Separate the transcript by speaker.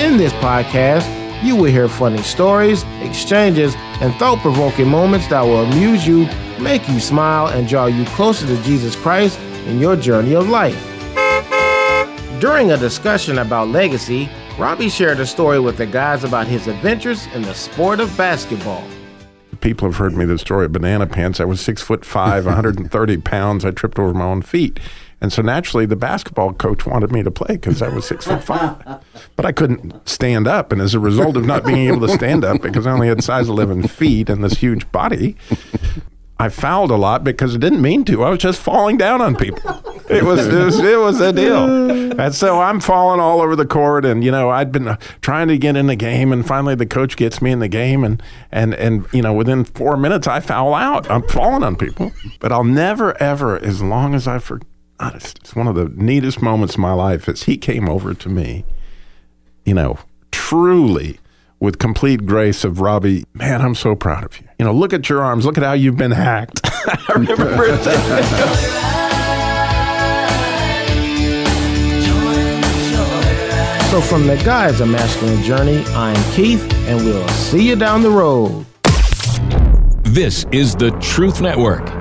Speaker 1: In this podcast, you will hear funny stories, exchanges, and thought provoking moments that will amuse you, make you smile, and draw you closer to Jesus Christ in your journey of life. During a discussion about legacy, Robbie shared a story with the guys about his adventures in the sport of basketball.
Speaker 2: People have heard me the story of banana pants. I was six foot five, 130 pounds. I tripped over my own feet. And so naturally, the basketball coach wanted me to play because I was six foot five. But I couldn't stand up. And as a result of not being able to stand up because I only had size 11 feet and this huge body, I fouled a lot because I didn't mean to. I was just falling down on people. It was it was, it was a deal. And so I'm falling all over the court, and you know I'd been uh, trying to get in the game, and finally the coach gets me in the game, and and and you know within four minutes I foul out. I'm falling on people, but I'll never ever, as long as I forget. It's one of the neatest moments of my life. Is he came over to me, you know, truly with complete grace of Robbie, man, I'm so proud of you. You know, look at your arms. Look at how you've been hacked. I remember
Speaker 1: So, from the guys of Masculine Journey, I'm Keith, and we'll see you down the road.
Speaker 3: This is the Truth Network.